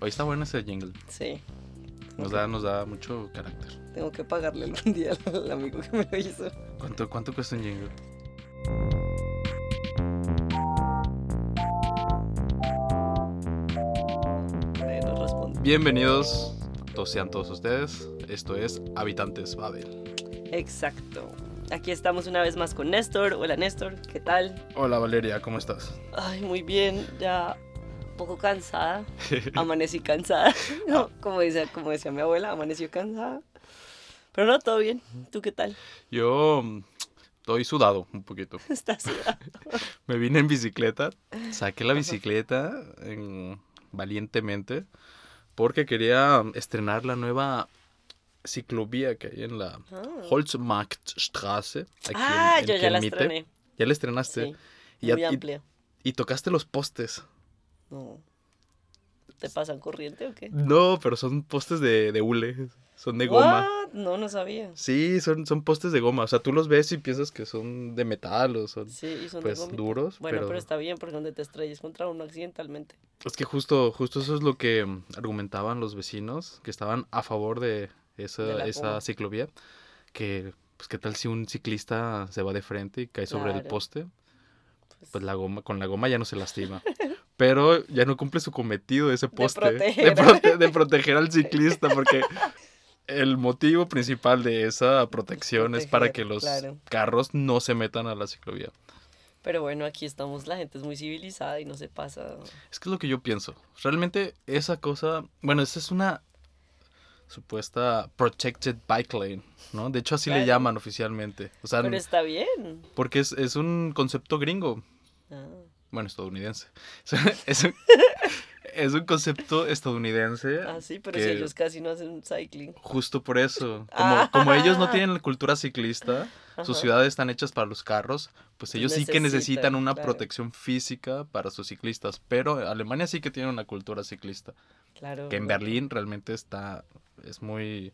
Hoy está bueno ese jingle. Sí, Nos da, nos da mucho carácter. tengo que pagarle algún día al, al amigo que me lo hizo. ¿Cuánto, cuánto cuesta un jingle? Bienvenidos, todos sean todos ustedes. Esto es Habitantes Babel. Exacto. Aquí estamos una vez más con Néstor. Hola Néstor, ¿qué tal? Hola Valeria, ¿cómo estás? Ay, muy bien, ya un poco cansada. Amanecí cansada. No, como, dice, como decía mi abuela, amaneció cansada. Pero no, todo bien. ¿Tú qué tal? Yo mm, estoy sudado un poquito. ¿Estás sudado? Me vine en bicicleta, saqué la bicicleta en- valientemente porque quería estrenar la nueva ciclovía que hay en la Ah. Holzmarktstraße. Aquí Ah, en, en yo ya la estrené. Ya la estrenaste. Sí, y, muy amplia. y tocaste los postes. No. ¿Te pasan corriente o qué? No, pero son postes de, de hule. Son de goma. What? No, no sabía. Sí, son, son postes de goma. O sea, tú los ves y piensas que son de metal o son Sí, y son de pues duros. Bueno, pero... pero... está bien porque donde te estrelles contra uno accidentalmente. Es que justo, justo eso es lo que mm, argumentaban los vecinos, que estaban a favor de esa, esa ciclovía, que pues qué tal si un ciclista se va de frente y cae sobre el poste, Pues, pues la goma, con la goma ya no se lastima. Pero ya no cumple su cometido ese poste, de, proteger. prote- de proteger al ciclista, porque el motivo principal de esa protección es para que los claro. carros no se metan a la ciclovía. Pero bueno, aquí estamos, la gente es muy civilizada y no se pasa. Es que es lo que yo pienso. Realmente esa cosa, bueno, esa es una supuesta protected bike lane, ¿no? De hecho así le llaman oficialmente. O sea, Pero está bien. porque es, es un concepto gringo, Ah, bueno, estadounidense. Es un, es un concepto estadounidense. Ah, sí, pero si ellos casi no hacen cycling. Justo por eso. Como, Ah. como ellos no tienen la cultura ciclista, sus ciudades están hechas para los carros, pues ellos sí que necesitan Necesitan, una claro. protección física para sus ciclistas. Pero Alemania sí que tiene una cultura ciclista. Claro. que en. Berlín realmente está es muy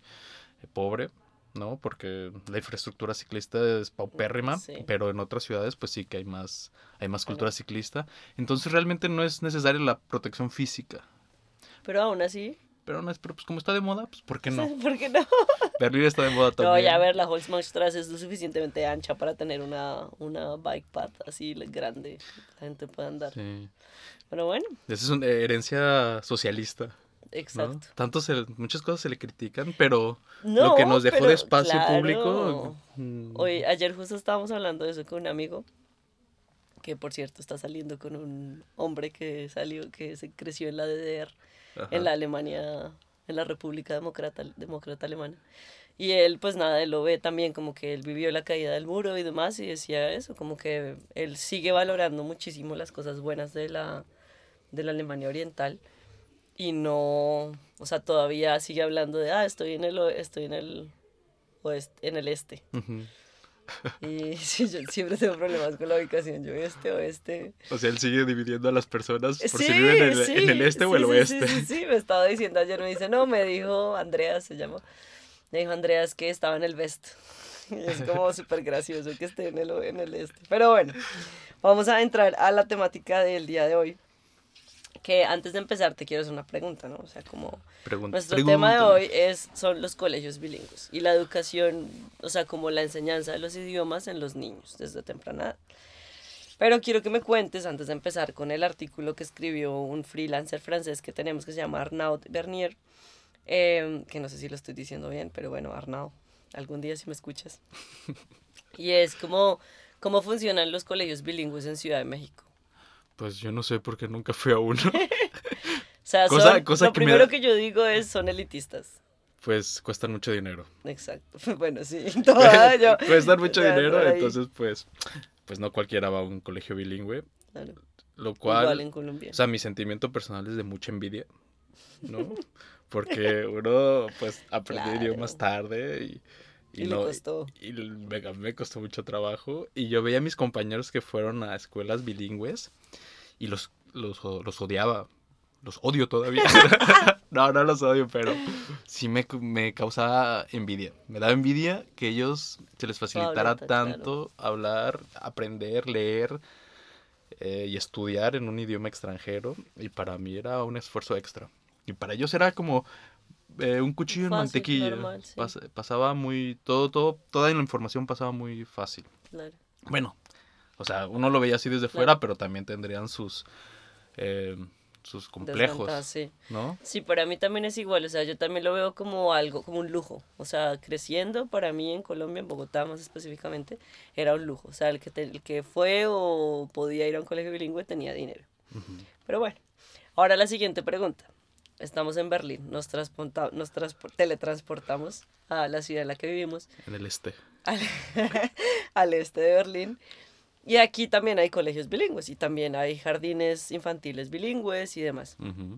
eh, pobre no porque la infraestructura ciclista es paupérrima Sí. pero en otras ciudades pues sí que hay más hay más cultura ciclista entonces realmente no es necesaria la protección física Pero aún así. Pero no es pero pues como está de moda pues por qué no ¿Por qué no? Berlín está de moda No, también ya a ver, la Holzmannstraße es lo suficientemente ancha para tener una, una bike path así grande. La gente puede andar. Sí. Pero bueno, esa es una herencia socialista ¿no? exacto. tanto se- muchas cosas se le critican pero No, lo que nos dejó de espacio claro. público mm, Hoy, ayer justo estábamos hablando de eso con un amigo, que por cierto está saliendo con un hombre que salió, que se creció en la DDR, ajá. en la Alemania, en la República Demócrata, Demócrata Alemana. Y él, pues nada, él lo ve también como que él vivió la caída del muro y demás, y decía eso, como que él sigue valorando muchísimo las cosas buenas de la, de la Alemania Oriental y no, o sea, todavía sigue hablando de, ah, estoy en el, estoy en el oeste, en el este. Ujú. Y sí, yo siempre tengo problemas con la ubicación, yo este, oeste. O sea, él sigue dividiendo a las personas por Sí, si viven en el, sí, en el este o el oeste. Sí, me estaba diciendo ayer, me dice, no, me dijo Andreas, se llama, me dijo Andreas que estaba en el West. Y es como súper gracioso que esté en el, en el este. Pero bueno, vamos a entrar a la temática del día de hoy. Que antes de empezar te quiero hacer una pregunta, ¿no? O sea, como nuestro tema de hoy es, son los colegios bilingües y la educación, o sea, como la enseñanza de los idiomas en los niños desde temprana edad. Pero quiero que me cuentes, antes de empezar, con el artículo que escribió un freelancer francés que tenemos que se llama Arnaud Bernier, eh, que no sé si lo estoy diciendo bien, pero bueno, Arnaud, algún día si me escuchas. Y es como, cómo funcionan los colegios bilingües en Ciudad de México. Pues yo no sé porque nunca fui a uno. O sea, Cosa- son- cosa lo que me primero da- que yo digo es, son elitistas. pues cuestan mucho dinero. Exacto. Bueno, sí. toda yo- cuestan mucho dinero, por entonces pues pues no cualquiera va a un colegio bilingüe, Claro, lo cual Igual en Colombia. o sea, mi sentimiento personal es de mucha envidia, ¿no? Porque uno pues aprendió Claro. idiomas tarde y y y le no costó. y me, me costó mucho trabajo y yo veía a mis compañeros que fueron a escuelas bilingües y los los, los odiaba. Los odio todavía. no, no los odio, pero sí me, me causaba envidia. Me daba envidia que ellos se les facilitara claro. tanto hablar, aprender, leer eh, y estudiar en un idioma extranjero y para mí era un esfuerzo extra. Y para ellos era como eh, un cuchillo en mantequilla. normal, sí. Pas- pasaba muy, todo, todo, toda la información pasaba muy fácil. Claro. Bueno, o sea, uno lo veía así desde fuera, pero también tendrían sus, eh, sus complejos, sí. ¿no? Sí, para mí también es igual, o sea, yo también lo veo como algo, como un lujo. O sea, creciendo para mí en Colombia, en Bogotá más específicamente, era un lujo. O sea, el que, te- el que fue o podía ir a un colegio bilingüe tenía dinero. Pero bueno, ahora la siguiente pregunta. Estamos en Berlín, nos, nos transpor- teletransportamos a la ciudad en la que vivimos, En el este. al, al este de Berlín. Y aquí también hay colegios bilingües y también hay jardines infantiles bilingües y demás.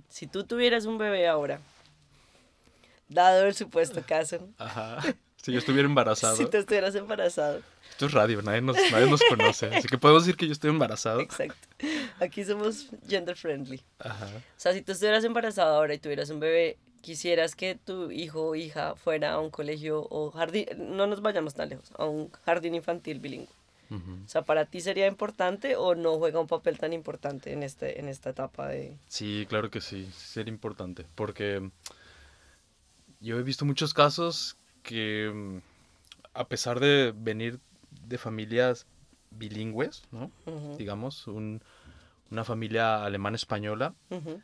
Si tú tuvieras un bebé ahora, dado el supuesto caso, Ajá. Si yo estuviera embarazado. si tú estuvieras embarazado, Esto es radio, nadie nos, nadie nos conoce. Así que podemos decir que yo estoy embarazado. exacto, aquí somos gender friendly. Ajá. O sea, si tú estuvieras embarazado ahora y tuvieras un bebé, quisieras que tu hijo o hija fuera a un colegio o jardín, no nos vayamos tan lejos, a un jardín infantil bilingüe. O sea, ¿para ti sería importante o no juega un papel tan importante en, este, en esta etapa de... Sí, claro que sí, sería importante, porque yo he visto muchos casos que mm, a pesar de venir de familias bilingües, ¿no? Ujú, Digamos, un- una familia alemana-española, ujú,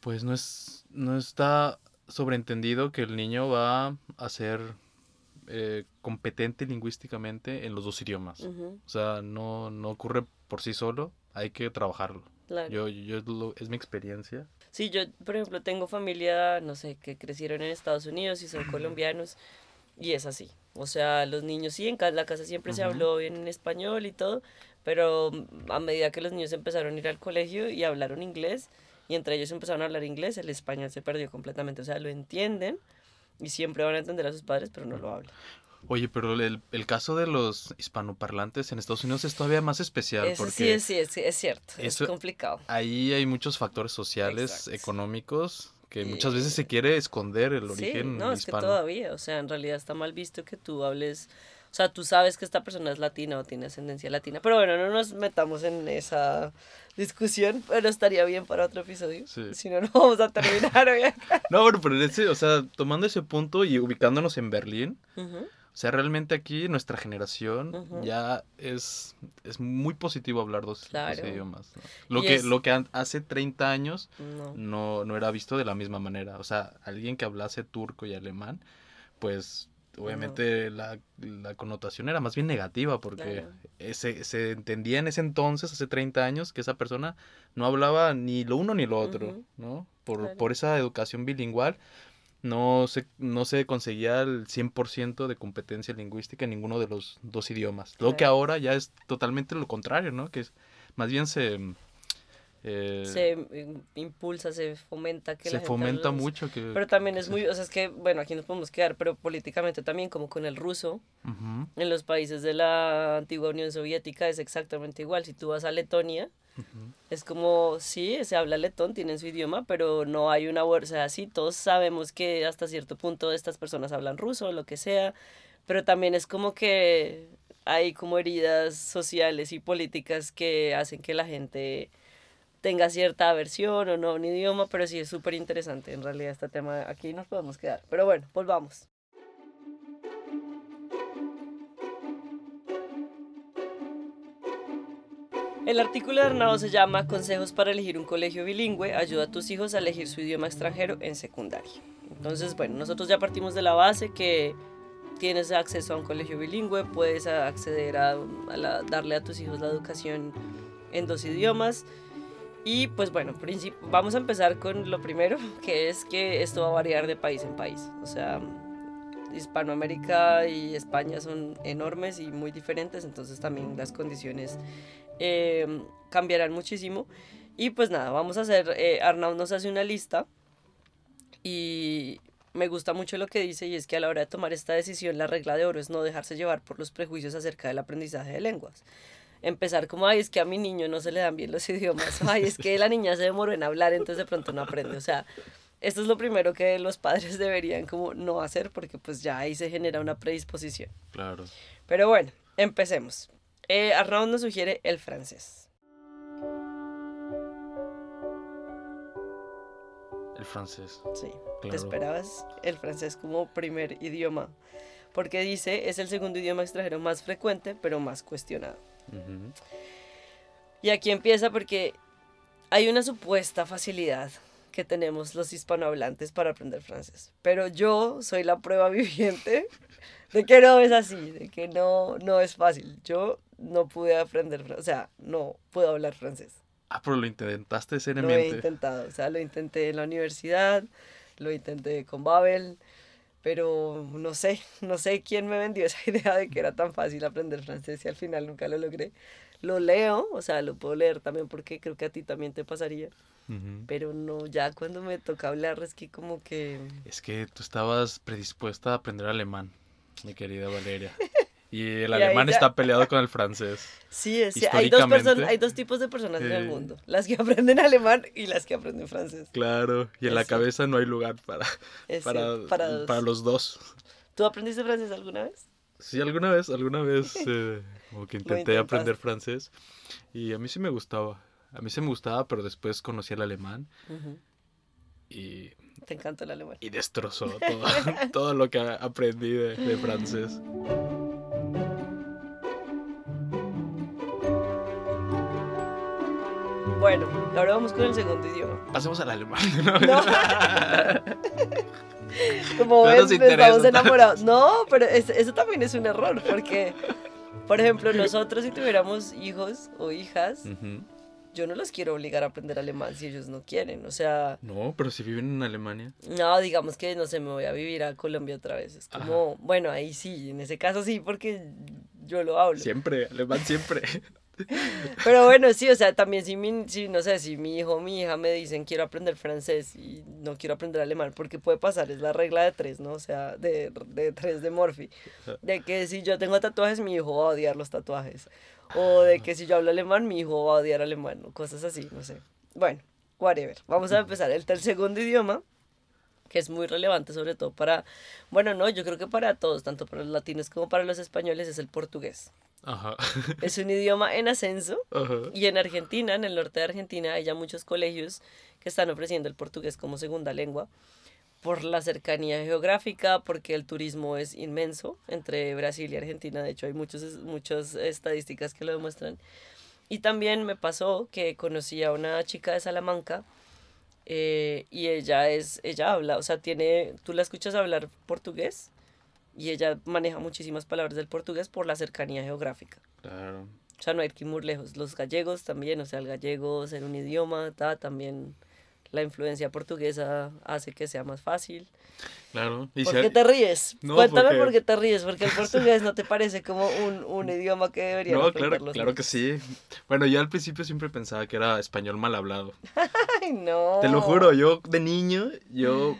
pues no, es, no está sobreentendido que el niño va a ser eh, competente lingüísticamente en los dos idiomas. O sea, no, no ocurre por sí solo, hay que trabajarlo. claro. Yo, yo es mi experiencia. Sí, yo, por ejemplo, tengo familia, no sé, que crecieron en Estados Unidos y son colombianos y es así. O sea, los niños sí, en la casa siempre se habló bien en español y todo, pero a medida que los niños empezaron a ir al colegio y hablaron inglés y entre ellos empezaron a hablar inglés, el español se perdió completamente. O sea, lo entienden y siempre van a entender a sus padres, pero no lo hablan. Oye, pero el, el caso de los hispanoparlantes en Estados Unidos es todavía más especial Eso porque sí, es, sí, es, es cierto, eso- es complicado. ahí hay muchos factores sociales, Exacto. económicos, que muchas veces se quiere esconder el Sí, origen no, es que todavía, o sea, en realidad está mal visto que tú hables, o sea, tú sabes que esta persona es latina o tiene ascendencia latina, pero bueno, no nos metamos en esa discusión, pero estaría bien para otro episodio, Sí. si no, no vamos a terminar hoy acá. No, bueno, pero ese, o sea, tomando ese punto y ubicándonos en Berlín, o sea, realmente aquí nuestra generación ya es, es muy positivo hablar dos, idiomas. ¿no? Lo, Y que, es- lo que hace 30 años No. no, no era visto de la misma manera. O sea, alguien que hablase turco y alemán, pues obviamente la, la connotación era más bien negativa porque Claro. ese, se entendía en ese entonces, hace 30 años, que esa persona no hablaba ni lo uno ni lo otro. ¿no? Por, Claro. por esa educación bilingüal no se, no se conseguía el 100% de competencia lingüística en ninguno de los dos idiomas. Lo que ahora ya es totalmente lo contrario, ¿no? Que es, más bien se... eh, Se impulsa, se fomenta que la se gente fomenta los- mucho que... Pero también es muy, o sea, es que, bueno, aquí nos podemos quedar, pero políticamente también, como con el ruso, Ujú, en los países de la antigua Unión Soviética es exactamente igual. Si tú vas a Letonia, ujú. Es como, sí, se habla letón, tienen su idioma, pero no hay una... O sea, sí, todos sabemos que hasta cierto punto estas personas hablan ruso lo que sea, pero también es como que hay como heridas sociales y políticas que hacen que la gente tenga cierta aversión o no a un idioma, pero sí es súper interesante en realidad este tema. Aquí nos podemos quedar. Pero bueno, volvamos. El artículo de Arnau se llama Consejos para elegir un colegio bilingüe, ayuda a tus hijos a elegir su idioma extranjero en secundaria. Entonces, bueno, nosotros ya partimos de la base que tienes acceso a un colegio bilingüe, puedes acceder a, a la- darle a tus hijos la educación en dos idiomas. Y pues bueno, vamos a empezar con lo primero, que es que esto va a variar de país en país. O sea, Hispanoamérica y España son enormes y muy diferentes, entonces también las condiciones eh, cambiarán muchísimo. Y pues nada, vamos a hacer, eh, Arnaud nos hace una lista y me gusta mucho lo que dice y es que a la hora de tomar esta decisión la regla de oro es no dejarse llevar por los prejuicios acerca del aprendizaje de lenguas empezar como, ay, es que a mi niño no se le dan bien los idiomas, ay, es que la niña se demoró en hablar, entonces de pronto no aprende. O sea, esto es lo primero que los padres deberían como no hacer porque pues ya ahí se genera una predisposición. Claro. Pero bueno, empecemos. Eh, nos sugiere el francés. El francés. Sí. Te esperabas el francés como primer idioma, porque dice es el segundo idioma extranjero más frecuente, pero más cuestionado. Y aquí empieza porque hay una supuesta facilidad que tenemos los hispanohablantes para aprender francés. Pero yo soy la prueba viviente de que no es así, de que no, no es fácil. Yo no pude aprender, o sea, no puedo hablar francés. Ah, pero lo intentaste Lo he seriamente. intentado, o sea, lo intenté en la universidad, lo intenté con Babel, pero no sé, no sé quién me vendió esa idea de que era tan fácil aprender francés y al final nunca lo logré. Lo leo, o sea, lo puedo leer también porque creo que a ti también te pasaría, Ujú. pero no, ya cuando me toca hablar es que como que... Es que tú estabas predispuesta a aprender alemán, mi querida Valeria. Y el Y alemán ya- está peleado con el francés. Sí, es, sí, hay, dos personas, hay dos tipos de personas en el eh, mundo, las que aprenden alemán y las que aprenden francés. Claro, y en la Es cierto. cabeza no hay lugar para, para, cierto, para para los dos. ¿Tú aprendiste francés alguna vez? Sí, alguna vez, alguna vez eh, como que intenté aprender francés y a mí sí me gustaba. A mí sí me gustaba, pero después conocí el alemán Ujú, y, Te encanta el alemán. y destrozó todo, todo lo que aprendí de, de francés. Bueno, ahora vamos con el segundo idioma. Pasemos al alemán. ¿no? No. Como No interesa estamos enamorados. No, pero es- eso también es un error, porque, por ejemplo, nosotros si tuviéramos hijos o hijas, Ujú. yo no los quiero obligar a aprender alemán si ellos no quieren. O sea, No, pero si viven en Alemania. no, digamos que, no sé, me voy a vivir a Colombia otra vez. Es como, bueno, ahí sí, en ese caso sí, porque yo lo hablo. Siempre, alemán siempre. Pero bueno, sí, o sea, también si, mi, si, no sé, si mi hijo o mi hija me dicen quiero aprender francés y no quiero aprender alemán, porque puede pasar, es la regla de tres, ¿no? O sea, de, de tres de Morphy. De que si yo tengo tatuajes, mi hijo va a odiar los tatuajes. O de que si yo hablo alemán, mi hijo va a odiar alemán, o cosas así, no sé. Bueno, whatever. Vamos a empezar. El, el segundo idioma, que es muy relevante sobre todo para, bueno, no, yo creo que para todos, tanto para los latinos como para los españoles, es el portugués. Ajá. Es un idioma en ascenso. Ajá. Y en Argentina, en el norte de Argentina, hay ya muchos colegios que están ofreciendo el portugués como segunda lengua por la cercanía geográfica, porque el turismo es inmenso entre Brasil y Argentina. De hecho, hay muchos, muchas estadísticas que lo demuestran. Y también me pasó que conocí a una chica de Salamanca eh, y ella es, ella habla, o sea, tiene, tú la escuchas hablar portugués y ella maneja muchísimas palabras del portugués por la cercanía geográfica. Claro. O sea, no hay que ir muy lejos. Los gallegos también, o sea, el gallego ser un idioma, ta, también la influencia portuguesa hace que sea más fácil. Claro. Y ¿Por si qué hay- te ríes? No, Cuéntame porque- por qué te ríes, porque el portugués no te parece como un, un idioma que deberían No, claro, claro que sí. Bueno, yo al principio siempre pensaba que era español mal hablado. Ay, no. Te lo juro, yo de niño, yo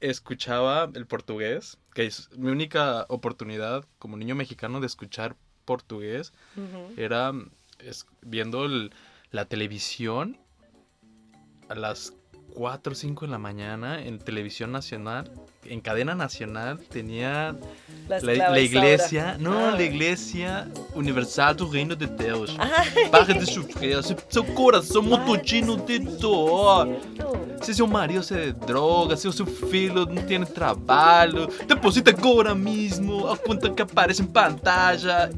escuchaba el portugués, que es mi única oportunidad como niño mexicano de escuchar portugués, era es- viendo el- la televisión a las 4 o 5 de la mañana en televisión nacional, en cadena nacional, tenía La, la, iglesia, no, Ah. la iglesia universal do reino de Deus. Ay, Pare de sofrer, seu, coração mototino de dor. Se seu marido se droga, se seu filho não tem trabalho, deposita agora mesmo a conta que aparece em pantalla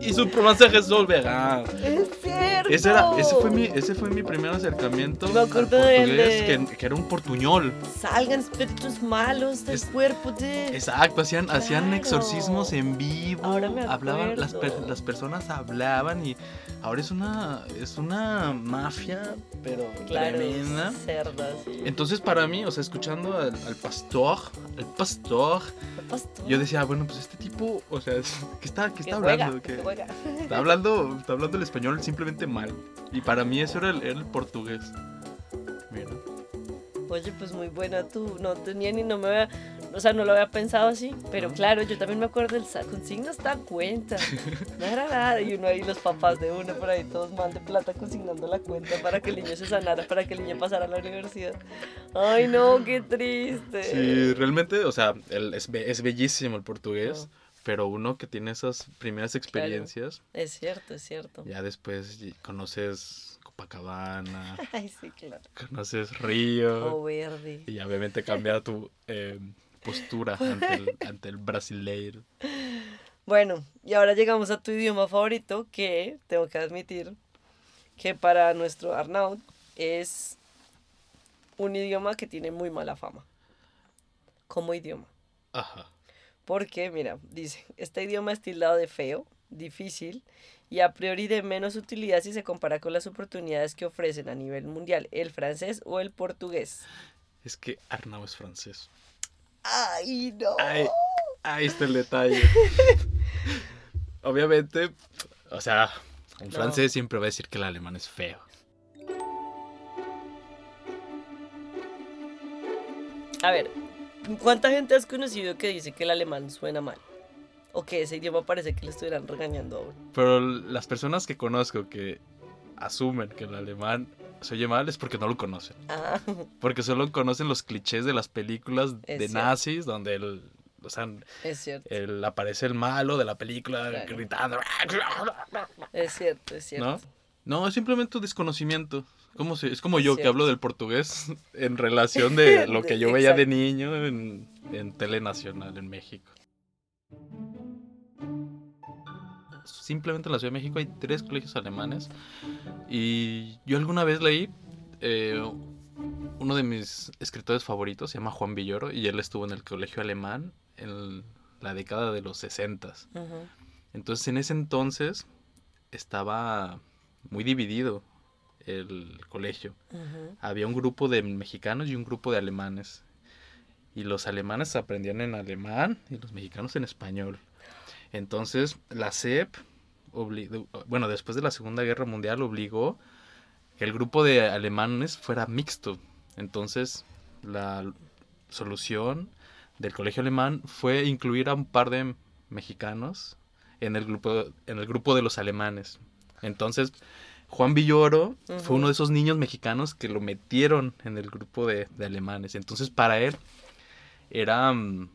e seu problema se resolverá. Es cierto. Ese, era, ese, fue mi, ese fue mi primer acercamiento Me al acuerdo portugués, de- que, que era un portuñol. Salgan espíritus malos del Es- cuerpo de... Exacto, hacían, hacían Claro. exorcismos en vivo, Ahora me hablaban, las, per- las personas hablaban y ahora es una, es una mafia, pero Claro, tremenda. cerdas. Entonces para mí, o sea, escuchando al, al pastor, al pastor, Pastor. yo decía, bueno, pues este tipo, o sea, ¿qué está, qué Que está juega, hablando? que ¿Qué- juega. Está hablando, está hablando el español simplemente mal. Y para mí eso era el, era el portugués. Oye, pues muy buena tú. No tenía ni no me había. O sea, no lo había pensado así. Pero No. claro, yo también me acuerdo del consignas da cuenta. No era nada. Y uno ahí, los papás de uno por ahí, todos mal de plata consignando la cuenta para que el niño se sanara, para que el niño pasara a la universidad. Ay, no, qué triste. Sí, realmente, o sea, el- es, be- es bellísimo el portugués, pero uno que tiene esas primeras experiencias, Es cierto, es cierto. ya después conoces Copacabana, Ay, sí, claro. conoces Río. O verde. Y obviamente cambia tu eh, postura ante el, ante el brasileiro. Bueno, y ahora llegamos a tu idioma favorito, que tengo que admitir que para nuestro Arnaud es un idioma que tiene muy mala fama. Como idioma. Ajá. Porque, mira, dice, este idioma es tildado de feo, difícil y a priori de menos utilidad si se compara con las oportunidades que ofrecen a nivel mundial el francés o el portugués. Es que Arnau es francés. ¡Ay, no! Ay, ahí está el detalle. Obviamente, o sea, un No. francés siempre va a decir que el alemán es feo. A ver, ¿cuánta gente has conocido que dice que el alemán suena mal? O que ese idioma parece que le estuvieran regañando. Pero las personas que conozco que asumen que el alemán se oye mal es porque no lo conocen. Ah, Porque solo conocen los clichés de las películas Es de cierto. nazis donde el, o sea, es cierto. el- aparece el malo de la película Claro. gritando. Es cierto, es cierto. ¿No? No, es simplemente un desconocimiento. ¿Cómo se- es como yo que Cierto. hablo del portugués en relación de lo que yo veía de niño en, en Telenacional en México. Simplemente en la Ciudad de México hay tres colegios alemanes y yo alguna vez leí eh, uno de mis escritores favoritos, se llama Juan Villoro y él estuvo en el colegio alemán en la década de los 60 Ujú. entonces en ese entonces estaba muy dividido el colegio. Había un grupo de mexicanos y un grupo de alemanes. Y los alemanes aprendían en alemán y los mexicanos en español. Entonces la obli- bueno, después de la Segunda Guerra Mundial obligó que el grupo de alemanes fuera mixto. Entonces la solución del colegio alemán fue incluir a un par de mexicanos en el grupo, en el grupo de los alemanes. Entonces, Juan Villoro fue uno de esos niños mexicanos que lo metieron en el grupo de, de alemanes. Entonces, para él era mm,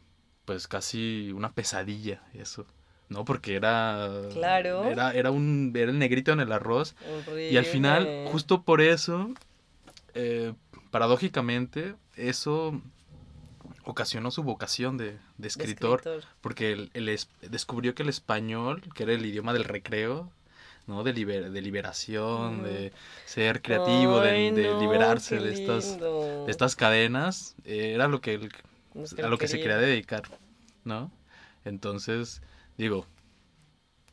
pues casi una pesadilla eso. ¿No? Porque era. Claro. Era, era un. Era el negrito en el arroz. Y al final, justo por eso, eh, paradójicamente, eso ocasionó su vocación de, de De escritor, porque él, él es- descubrió que el español, que era el idioma del recreo, ¿no? De, liber- de liberación, de ser creativo, de, Ay, de no, liberarse de estas, de estas cadenas, eh, era lo que él- a lo que se quería dedicar, ¿no? Entonces, digo,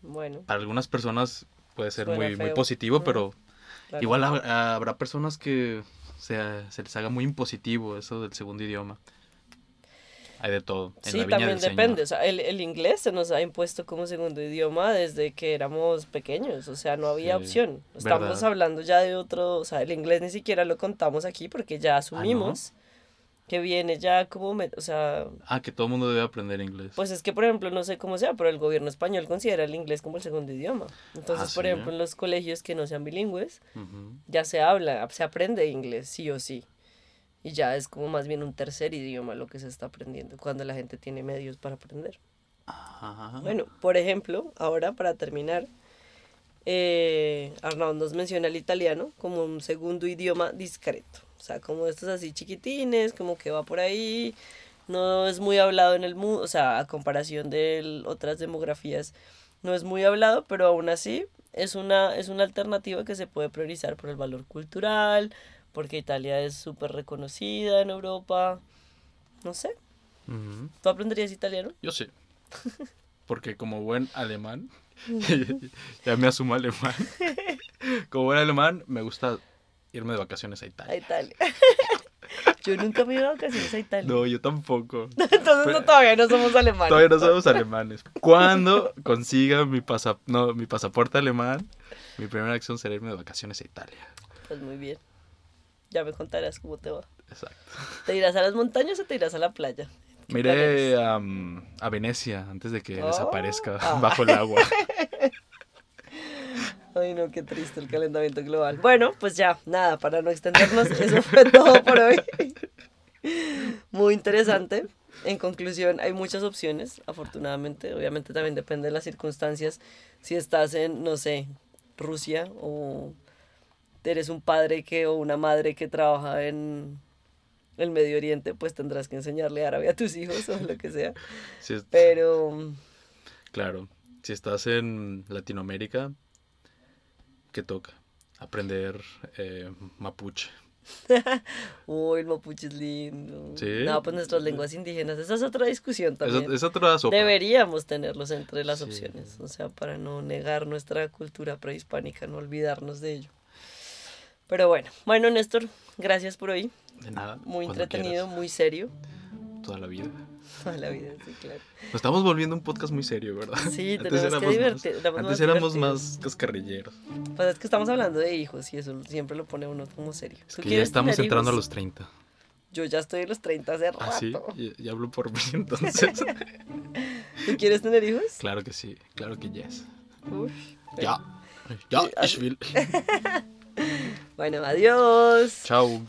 Bueno, para algunas personas puede ser Suena muy, muy positivo, pero claro. Igual hab- habrá personas que se, se les haga muy impositivo eso del segundo idioma. Hay de todo. En Sí, la viña también del depende. O sea, el, el inglés se nos ha impuesto como segundo idioma desde que éramos pequeños. O sea, no había Sí, opción. Estamos verdad. hablando ya de otro. O sea, el inglés ni siquiera lo contamos aquí porque ya ¿no? Que viene ya como. O sea, Ah, que todo el mundo debe aprender inglés. pues es que, por ejemplo, no sé cómo sea, pero el gobierno español considera el inglés como el segundo idioma. Entonces, Ah, por ejemplo, en los colegios que no sean bilingües, ya se habla, se aprende inglés, sí o sí. Y ya es como más bien un tercer idioma lo que se está aprendiendo, cuando la gente tiene medios para aprender. Ah, Bueno, por ejemplo, ahora para terminar, eh, Arnaud nos menciona el italiano como un segundo idioma discreto. O sea, como estos así chiquitines, como que va por ahí, no es muy hablado en el mundo, o sea, a comparación de el- otras demografías, no es muy hablado, pero aún así es una, es una alternativa que se puede priorizar por el valor cultural, porque Italia es súper reconocida en Europa. No sé. ¿tú aprenderías italiano? Yo sí. Porque como buen alemán, ya me asumo alemán. Como buen alemán, me gusta irme de vacaciones a A Italia. Italia. Yo nunca me he ido de vacaciones a Italia. No, yo tampoco. Entonces no, todavía no somos alemanes. Todavía no somos alemanes. Cuando consiga mi, pasa- no, mi pasaporte alemán, mi primera acción será irme de vacaciones a Italia. Pues muy bien. Ya me contarás cómo te va. Exacto. ¿Te irás a las montañas o te irás a la playa? ¿Qué Me planeas? iré am, a Venecia antes de que Oh. desaparezca Ah. bajo el agua. Ay, no, qué triste el calentamiento global. Bueno, pues ya, nada, para no extendernos, eso fue todo por hoy. Muy interesante. En conclusión, hay muchas opciones, afortunadamente. Obviamente también depende de las circunstancias. Si estás en, no sé, Rusia o eres un padre que o una madre que trabaja en el Medio Oriente, pues tendrás que enseñarle árabe a tus hijos o lo que sea. Sí, Pero Claro, si estás en Latinoamérica, ¿qué toca? Aprender eh, mapuche. Uy, el mapuche es lindo. Sí. No, pues nuestras lenguas indígenas, esa es otra discusión también. es otra sopa. Deberíamos tenerlos entre las Sí. opciones, o sea, para no negar nuestra cultura prehispánica, no olvidarnos de ello. Pero bueno, bueno, Néstor, gracias por hoy. De nada. Muy entretenido, quieras, muy serio. Toda la vida. Toda la vida, sí, claro. Nos estamos volviendo un podcast muy serio, ¿verdad? Sí, Antes tenemos que más- divertir- éramos Antes más éramos más cascarrilleros. Pues es que estamos hablando de hijos y eso siempre lo pone uno como serio. Es ¿Tú que ya estamos entrando a los 30. Yo ya estoy en los 30 hace rato. Ah, sí, ya, hablo por mí entonces. ¿Tú quieres tener hijos? claro que sí, claro que yes. Uf. Ya. Ya, will. Bueno, adiós. Chao.